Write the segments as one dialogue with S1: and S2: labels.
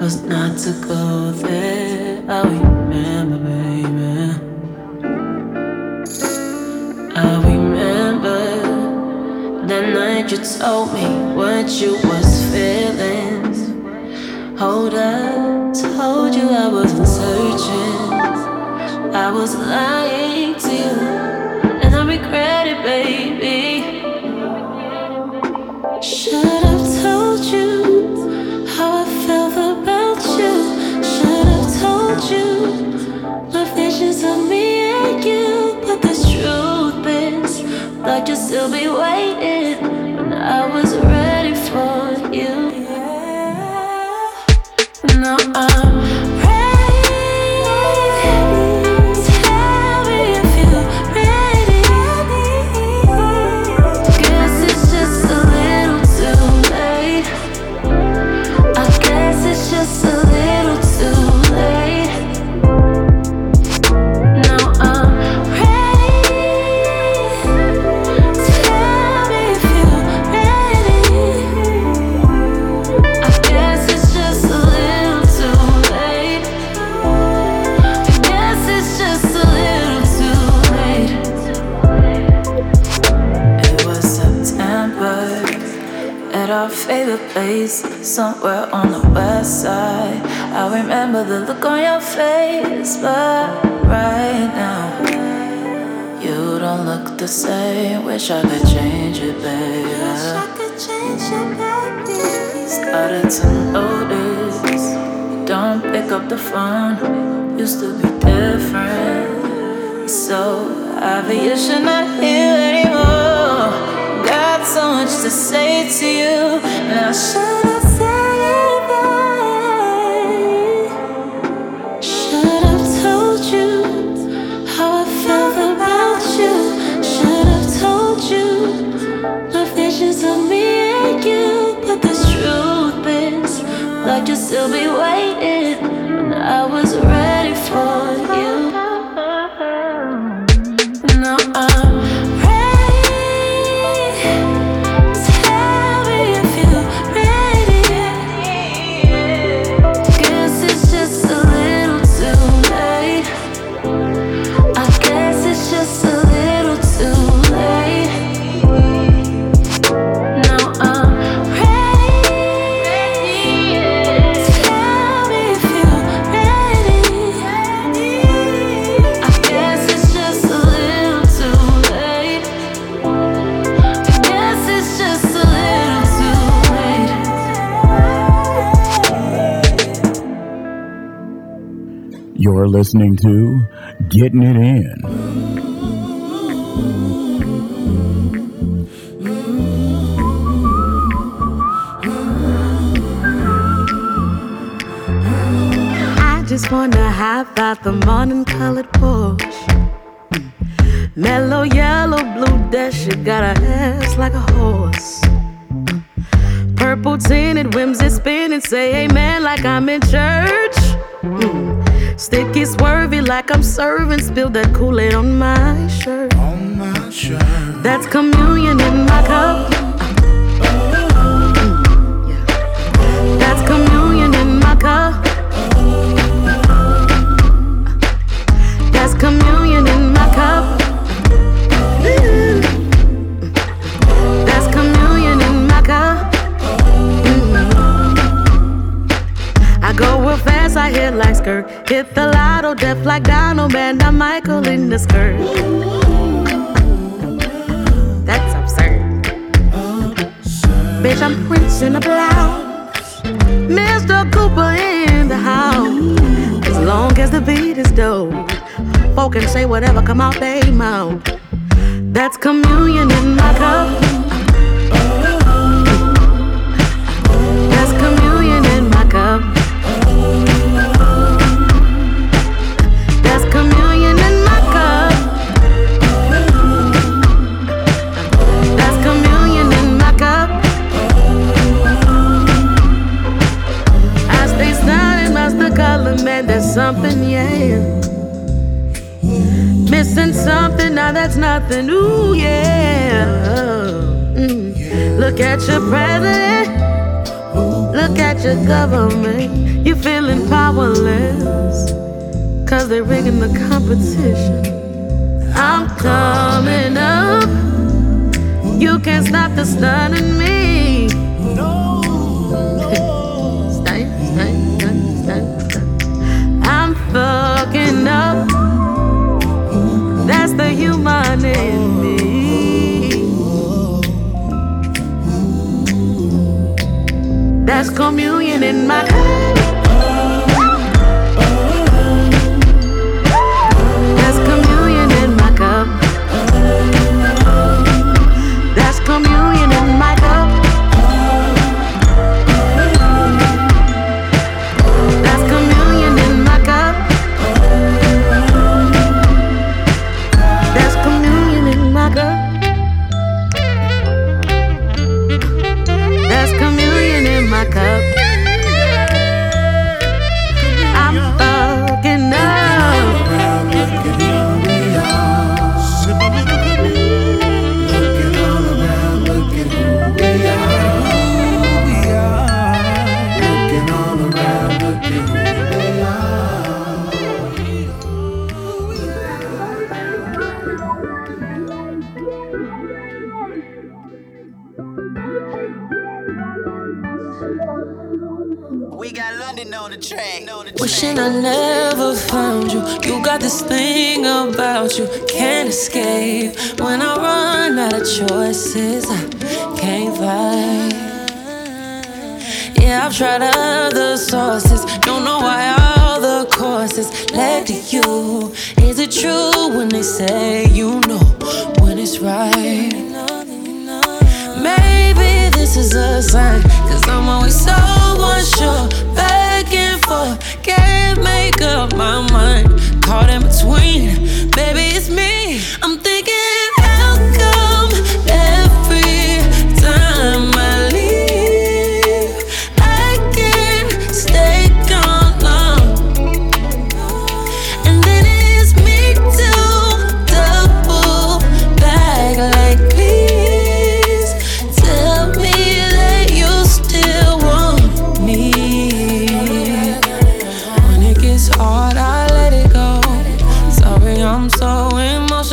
S1: Was not to go there. I remember, baby. I remember that night you told me what you was feeling. Hold up, told you I wasn't searching. I was lying thought you'd still be waiting. When I was place, somewhere on the west side. I remember the look on your face, but right now, you don't look the same. Wish I could change it, baby. Wish I could change it, baby. Started to notice you don't pick up the phone. Used to be different, so obvious you're not here anymore
S2: You're listening to Getting It In.
S3: I just wanna hop out the morning colored Porsche. Mellow yellow blue dash, you got a ass like a horse. Purple tinted whimsy spinning, say amen like I'm in church. Mm. Sticky swervy like I'm serving. Spill that Kool-Aid on my shirt.
S4: On my shirt.
S3: That's communion in my cup. Mouth. That's communion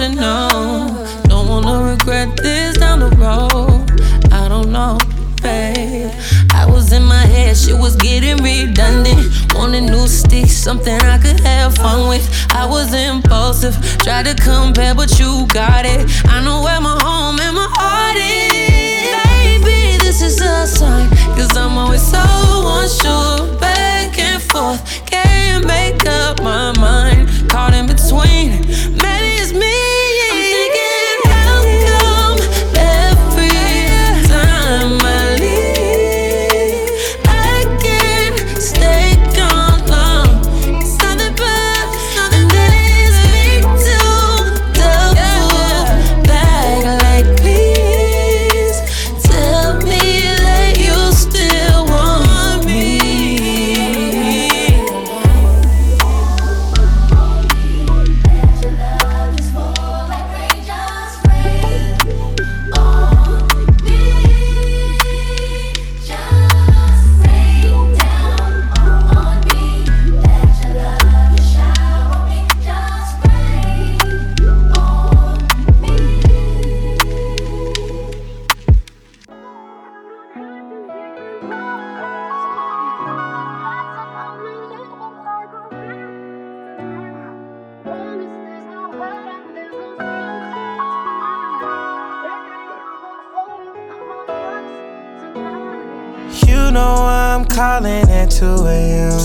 S1: emotional. Don't wanna regret this down the road. I don't know, babe. I was in my head, shit was getting redundant. Wanted new sticks, something I could have fun with. I was impulsive, tried to compare, but you got it. I know where my home and my heart is. Baby, this is a sign, cause I'm always so unsure. Back and forth, can't make up my mind. Caught in between,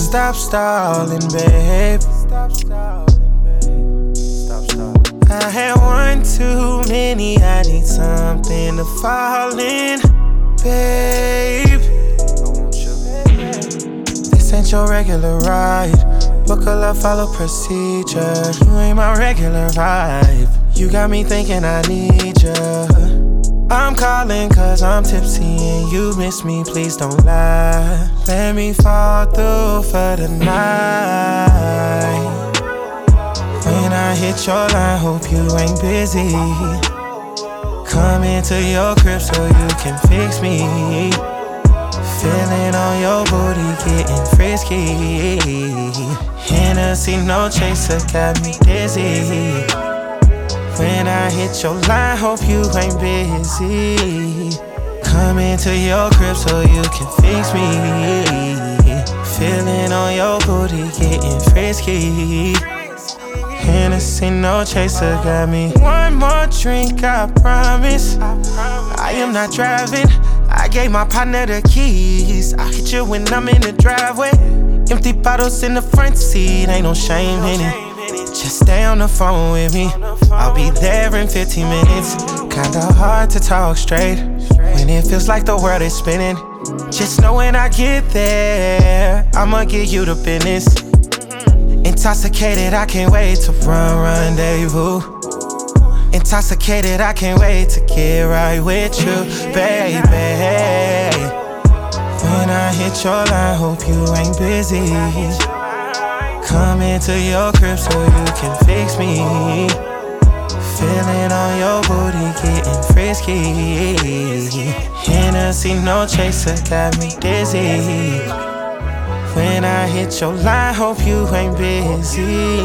S5: Stop stalling, babe. Stop stalling, babe. Stop stalling. I had one too many. I need something to fall in, babe. This ain't your regular ride. Book a love, follow procedure. You ain't my regular vibe. You got me thinking I need you. I'm calling cause I'm tipsy and you miss me, please don't lie. Let me fall through for the night. When I hit your line, hope you ain't busy. Come into your crib so you can fix me. Feeling on your booty, getting frisky. Hennessy, no chaser, got me dizzy. When I hit your line, hope you ain't busy. Come into your crib so you can fix me. Feeling on your booty, getting frisky. Hennessy, no chaser, got me. One more drink, I promise. I am not driving. I gave my partner the keys. I hit you when I'm in the driveway. Empty bottles in the front seat, ain't no shame in it. Just stay on the phone with me. I'll be there in 15 minutes. Kinda hard to talk straight when it feels like the world is spinning. Just know when I get there, I'ma get you the business. Intoxicated, I can't wait to run rendezvous. Intoxicated, I can't wait to get right with you, baby. When I hit your line, hope you ain't busy. Come into your crib so you can fix me. Feeling on your booty, getting frisky. Hennessy, no chaser, got me dizzy. When I hit your line, hope you ain't busy.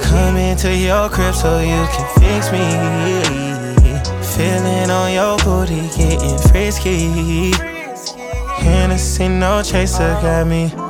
S5: Come into your crib so you can fix me. Feeling on your booty, getting frisky. Hennessy,
S6: no chaser got me.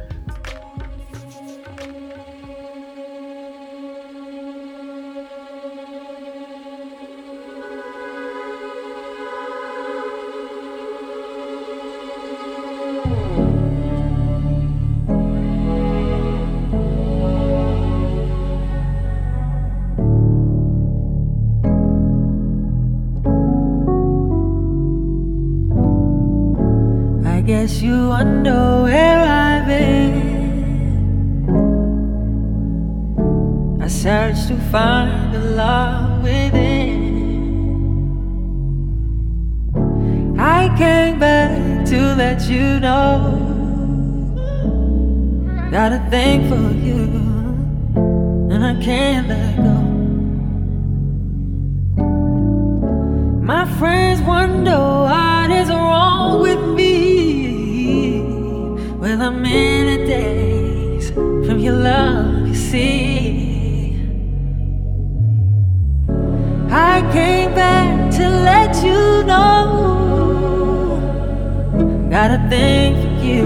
S7: Got a thing for you,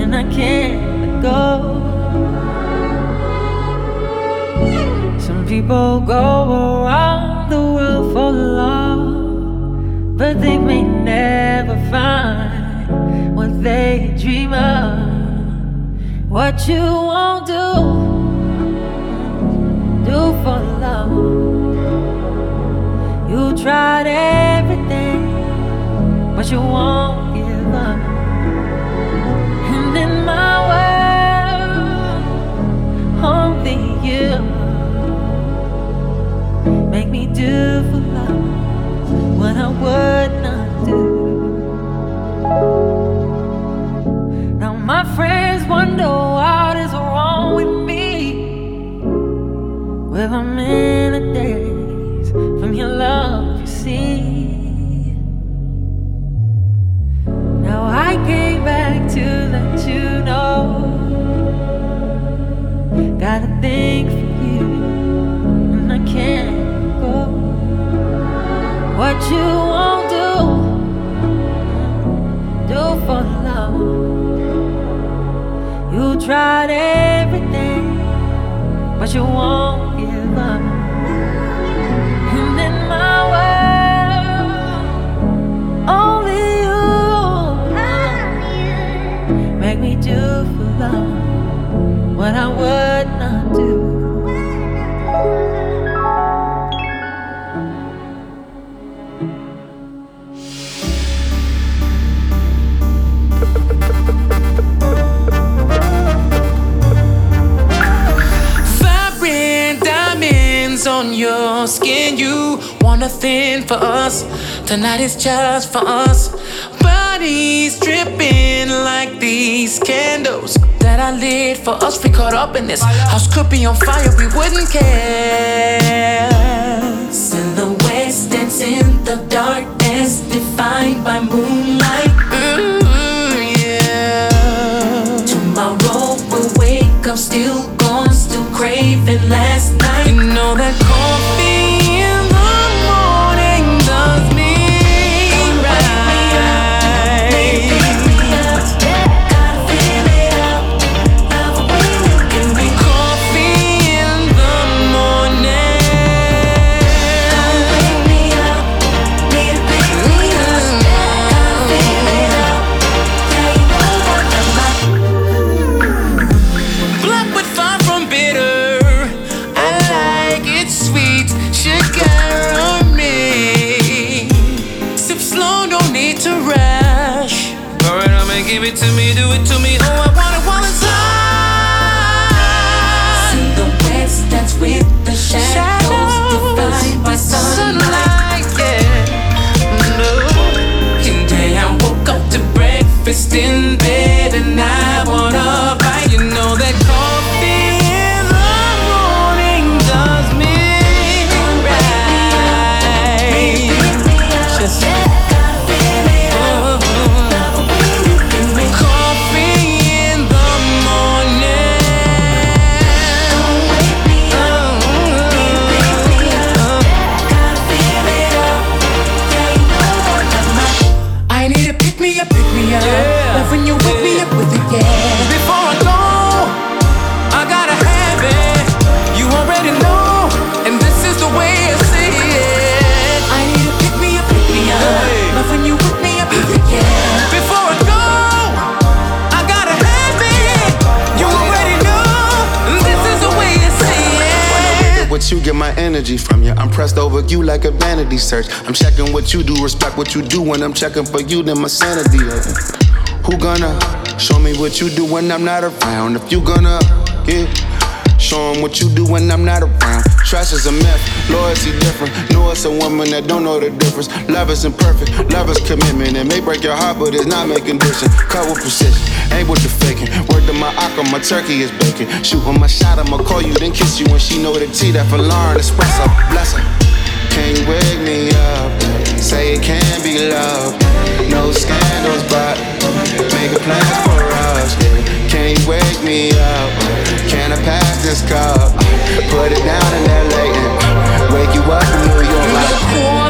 S7: and I can't let go. Some people go around the world for love, but they may never find what they dream of. What you won't do, do for love. You tried everything, but you won't do for love what I would not do. Now my friends wonder what is wrong with me. Well, I'm in a daze from your love, you see. Now I came back to let you know. Got a thing for you, and I can't. What you won't do, do for love. You tried everything, but you won't give up. And in my world, only you make me do for love what I would
S6: your skin. You want a thing for us. Tonight is just for us. Bodies dripping like these candles that I lit for us. We caught up in this house could be on fire. We wouldn't care.
S7: Silhouettes dance in the darkness, defined by moonlight.
S6: Energy from you. I'm pressed over you like a vanity search. I'm checking what you do, respect what you do. When I'm checking for you, then my sanity. Who gonna show me what you do when I'm not around? If you gonna, yeah. Show 'em what you do when I'm not around. Trust is a myth, loyalty different. Know it's a woman that don't know the difference. Love is imperfect, love is commitment. It may break your heart, but it's not making distance. Cut with precision, ain't with the faking. Word to my aqua, my turkey is baking. Shooting my shot, I'ma call you, then kiss you when she know the tea that for Lauren espresso. Bless her. Can you wake me up? Say it can be love. No scandals, but make a plan for us. Can you wake me up? Can I pass this cup? Put it down in LA and wake you up in New York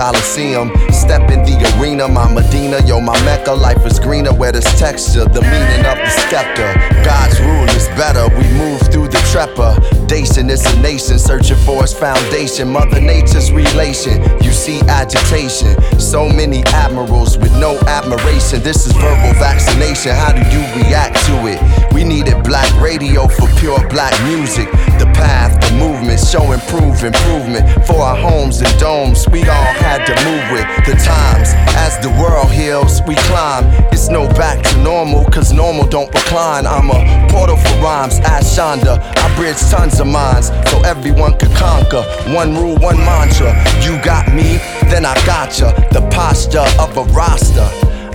S8: Coliseum. Step in the arena, my Medina, yo, my Mecca. Life is greener where there's texture, the meaning of the scepter. God's rule is better, we move through the trepidation. It's a nation searching for its foundation. Mother Nature's relation, you see agitation. So many admirals with no admiration. This is verbal vaccination, how do you react to it? We needed black radio for pure black music. The path, the movement, show improve improvement for our homes and domes. We all had to move with the times. As the world heals, we climb. It's no back to normal, cause normal don't recline. I'm a portal for rhymes, ask Shonda. I bridge tons of minds so everyone could conquer. One rule, one mantra. You got me, then I gotcha. The posture of a roster.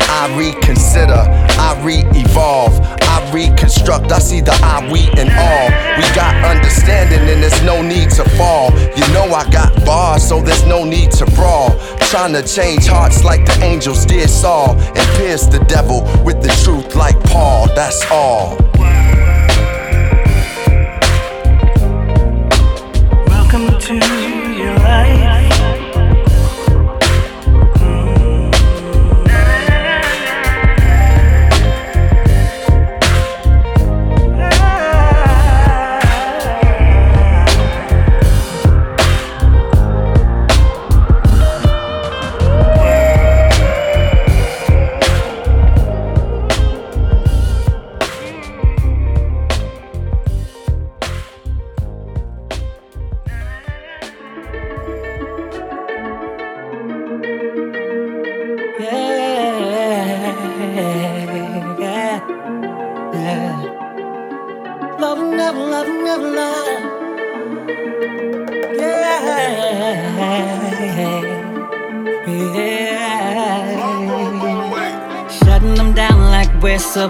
S8: I reconsider, I re evolve, I reconstruct. I see the I, we, and all. We got understanding, and there's no need to fall. You know, I got bars, so there's no need to brawl. Trying to change hearts like the angels did Saul, and pierce the devil with the truth like Paul. That's all.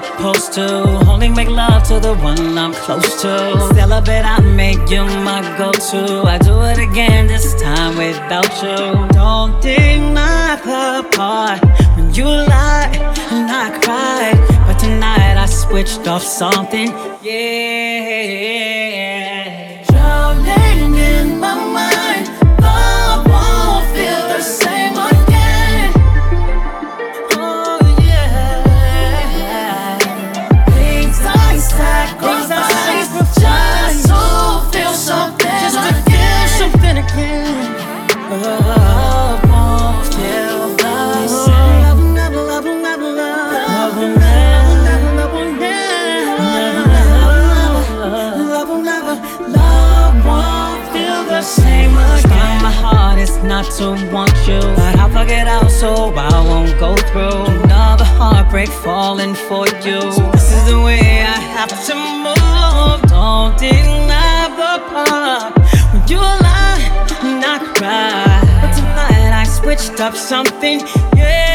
S7: Supposed to. Only make love to the one I'm close to. Celebrate, I make you my go to. I do it again, this time without you. Don't deny the part when you lie and I cried. But tonight I switched off something, yeah. So I won't go through another heartbreak falling for you. This is the way I have to move. Don't deny the part when you lie and I cry. But tonight I switched up something, yeah.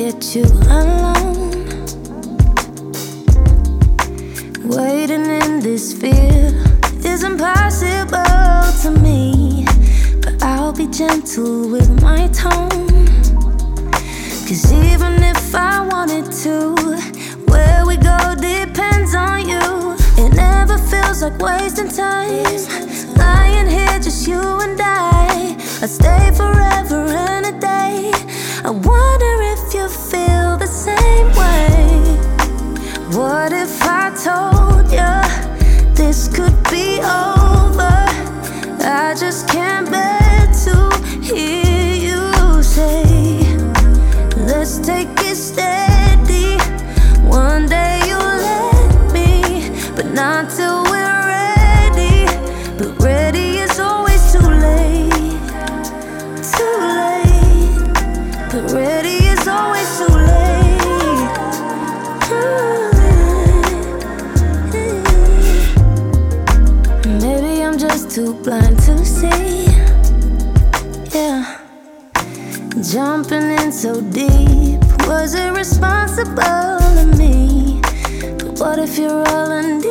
S1: Get you alone? Waiting in this fear is impossible to me. But I'll be gentle with my tone. Cause even if I wanted to, where we go depends on you. It never feels like wasting time. Lying here, just you and I. I'd stay forever and a day. I wonder if you feel the same way. What if I told you this could be over? I just can't bear to hear you say, Let's take jumping
S9: in so deep? Was it responsible of me? But what if you're all I need?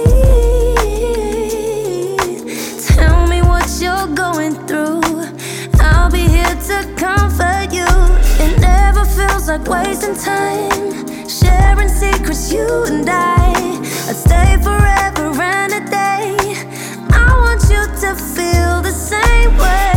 S9: Tell me what you're going through. I'll be here to comfort you. It never feels like wasting time, sharing secrets, you and I. I'd stay forever and a day. I want you to feel the same way.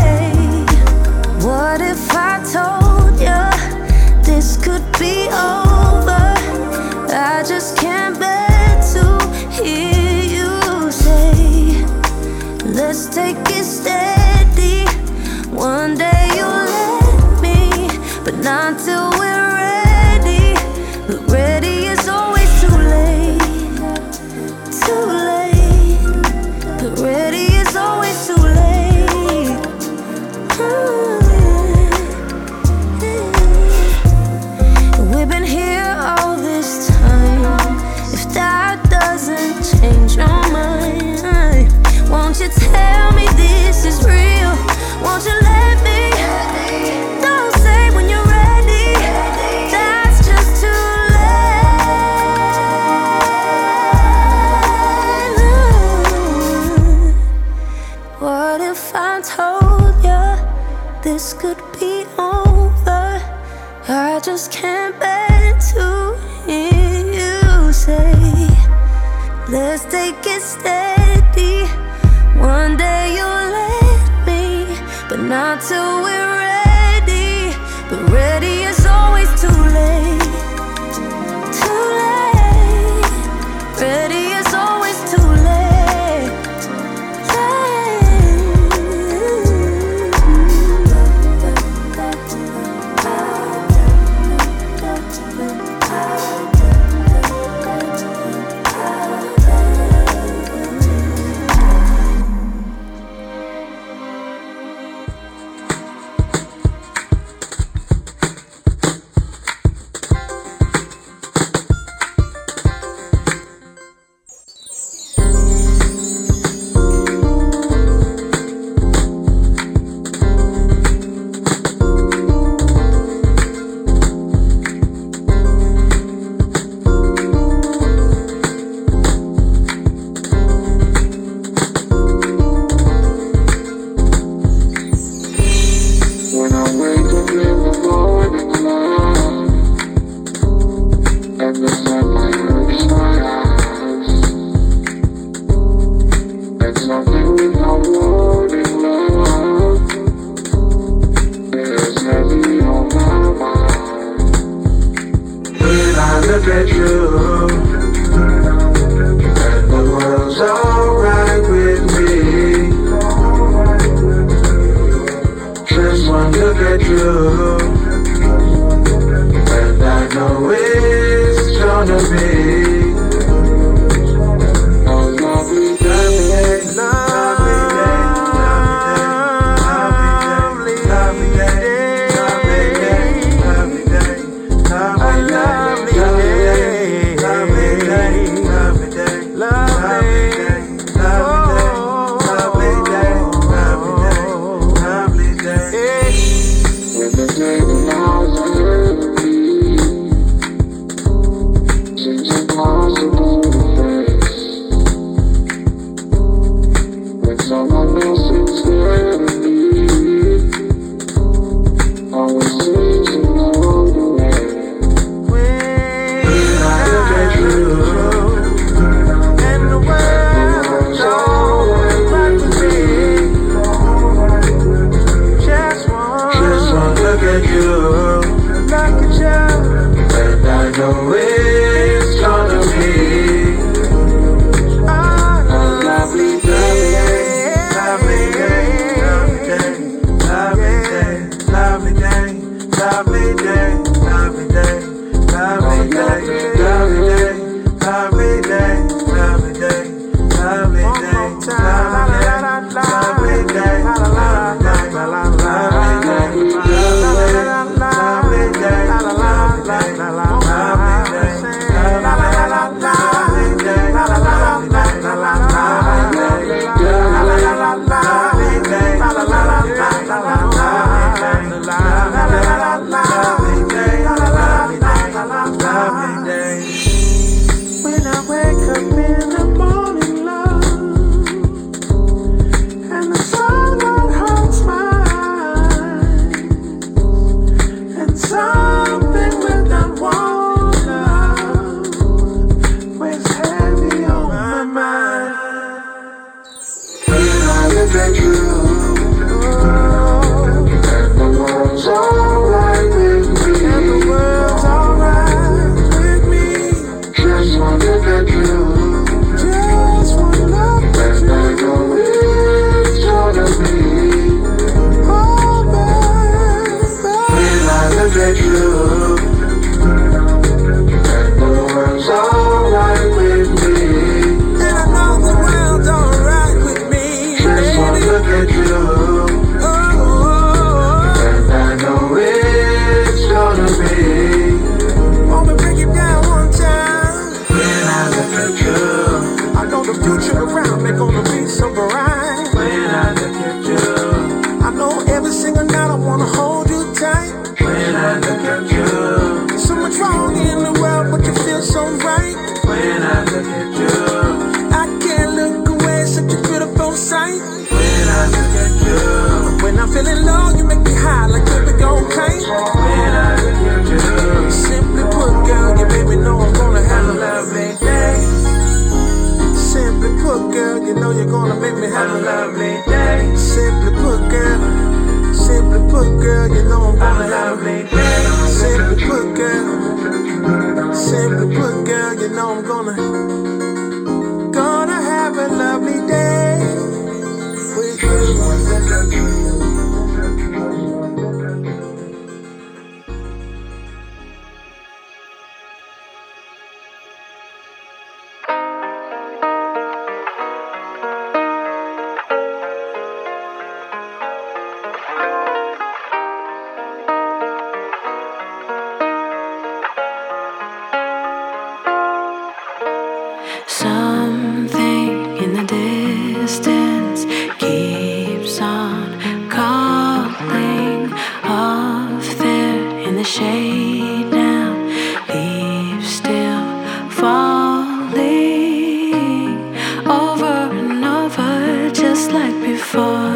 S10: Like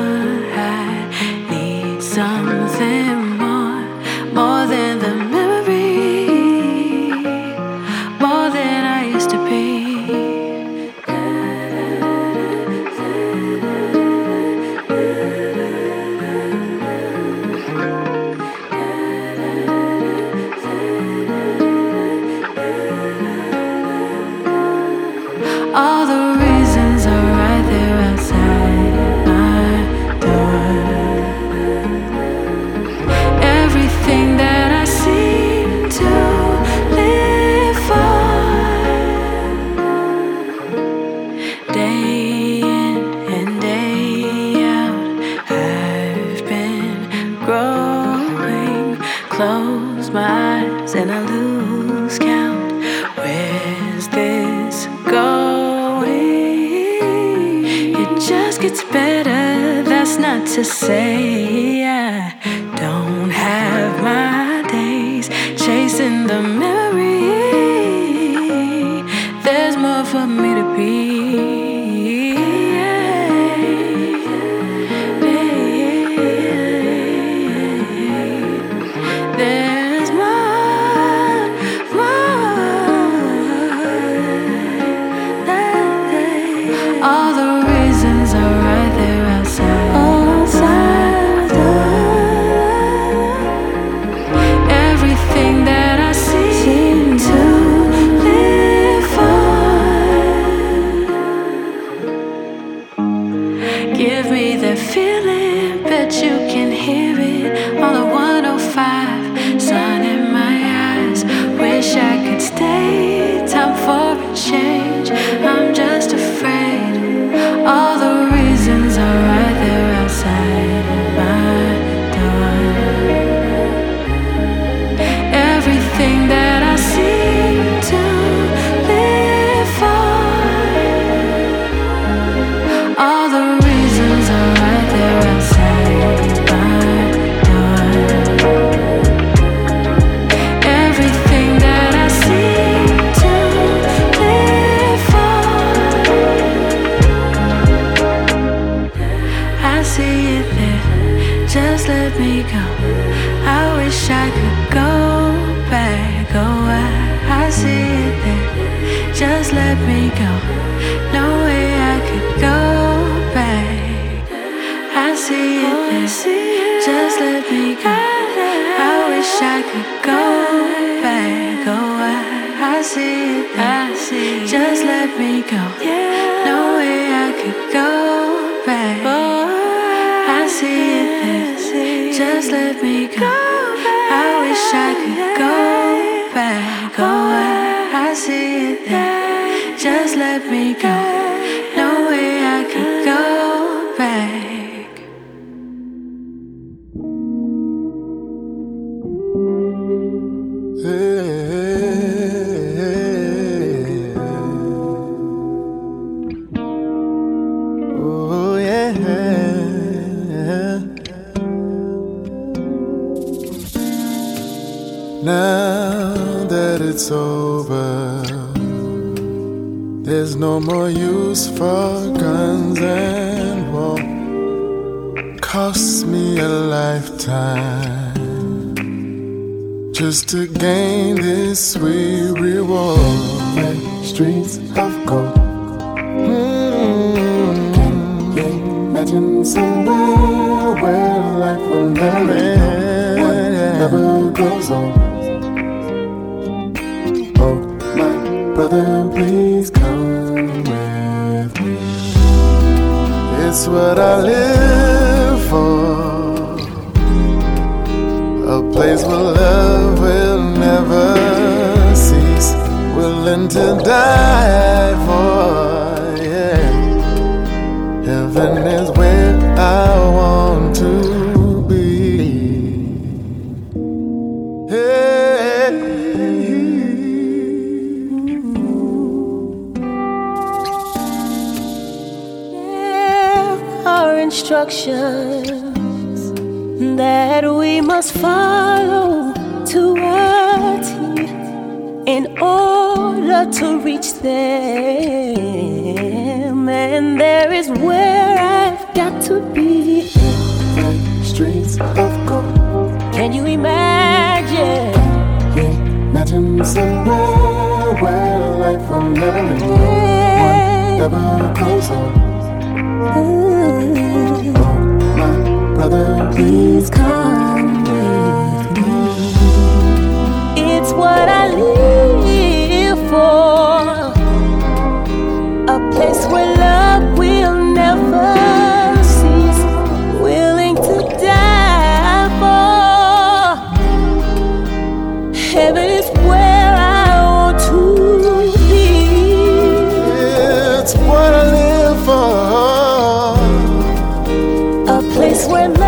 S11: lifetime just to gain this sweet reward. Streets of gold. Mm. Imagine somewhere where life will never end, never goes on. Oh, my brother, please come with me. It's what I live for. A place where love will never cease, willing to die for. Yeah. Heaven is where I want to be. Hey.
S12: There are instructions that we must follow to a T in order to reach them. And there is where I've got to be.
S11: Streets of gold.
S12: Can you imagine?
S11: Imagine somewhere where life will never end, never goes on. My brother,
S12: Please come with me. It's what I live for. A place where love where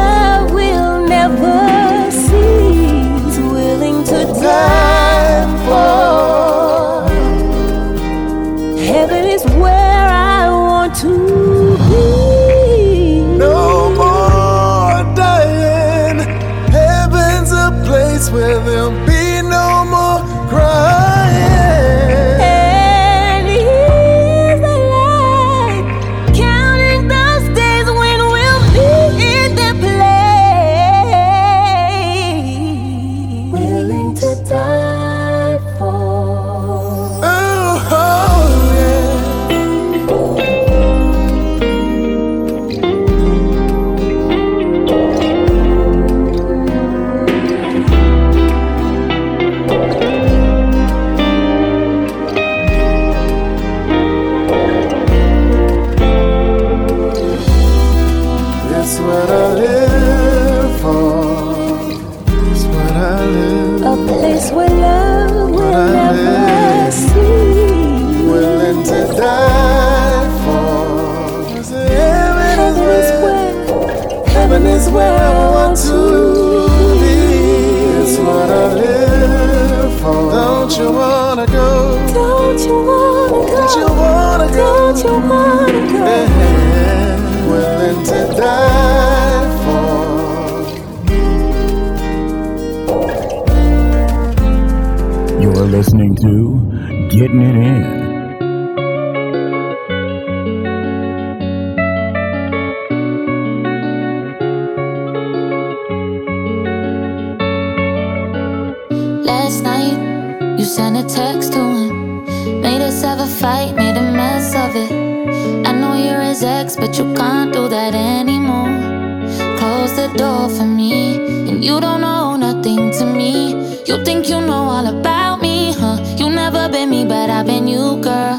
S11: for
S10: me, and you don't know nothing to me. You think you know all about me, but I've been you, girl.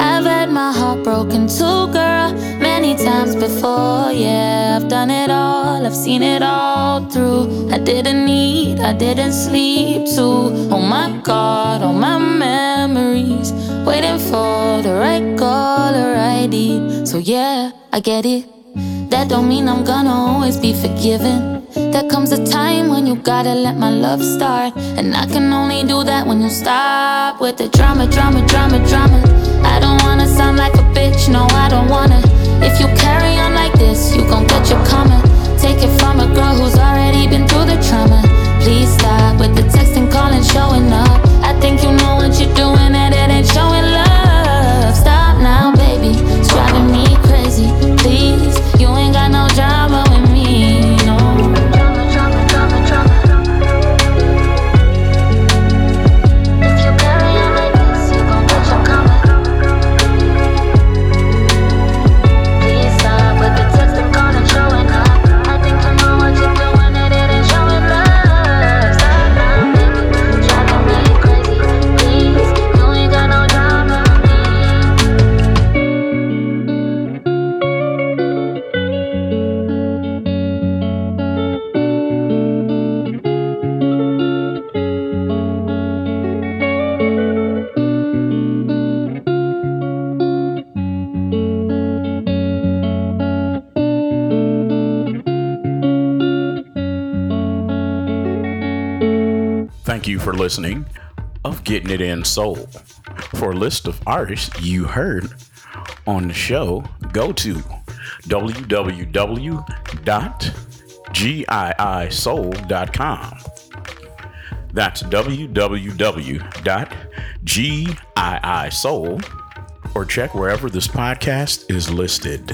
S10: I've had my heart broken too, girl, many times before. Yeah, I've done it all, I've seen it all through. I didn't eat, I didn't sleep too. Oh my god, all my memories, waiting for the right call, the right deed. So yeah, I get it. That don't mean I'm gonna always be forgiven. There comes a time when you gotta let my love start. And I can only do that when you stop with the drama, drama, drama, drama. I don't wanna sound like a bitch, no, I don't wanna. If you carry on like this, you gon' get your karma. Take it from a girl who's already been through the trauma. Please stop with the texting, calling, showing up. I think you know what you're doing, and
S12: Thank you for listening of Getting It In Soul. For a list of artists you heard on the show, go to www.giisoul.com. That's www.giisoul or check wherever this podcast is listed.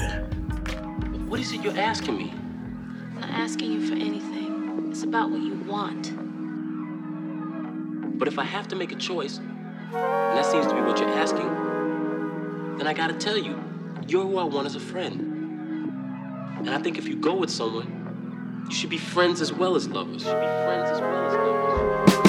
S13: What is it you're asking me?
S14: I'm not asking you for anything. It's about what you want.
S13: But if I have to make a choice, and that seems to be what you're asking, then I gotta tell you, you're who I want as a friend. And I think if you go with someone, you should be friends as well as lovers. You should be friends as well as lovers.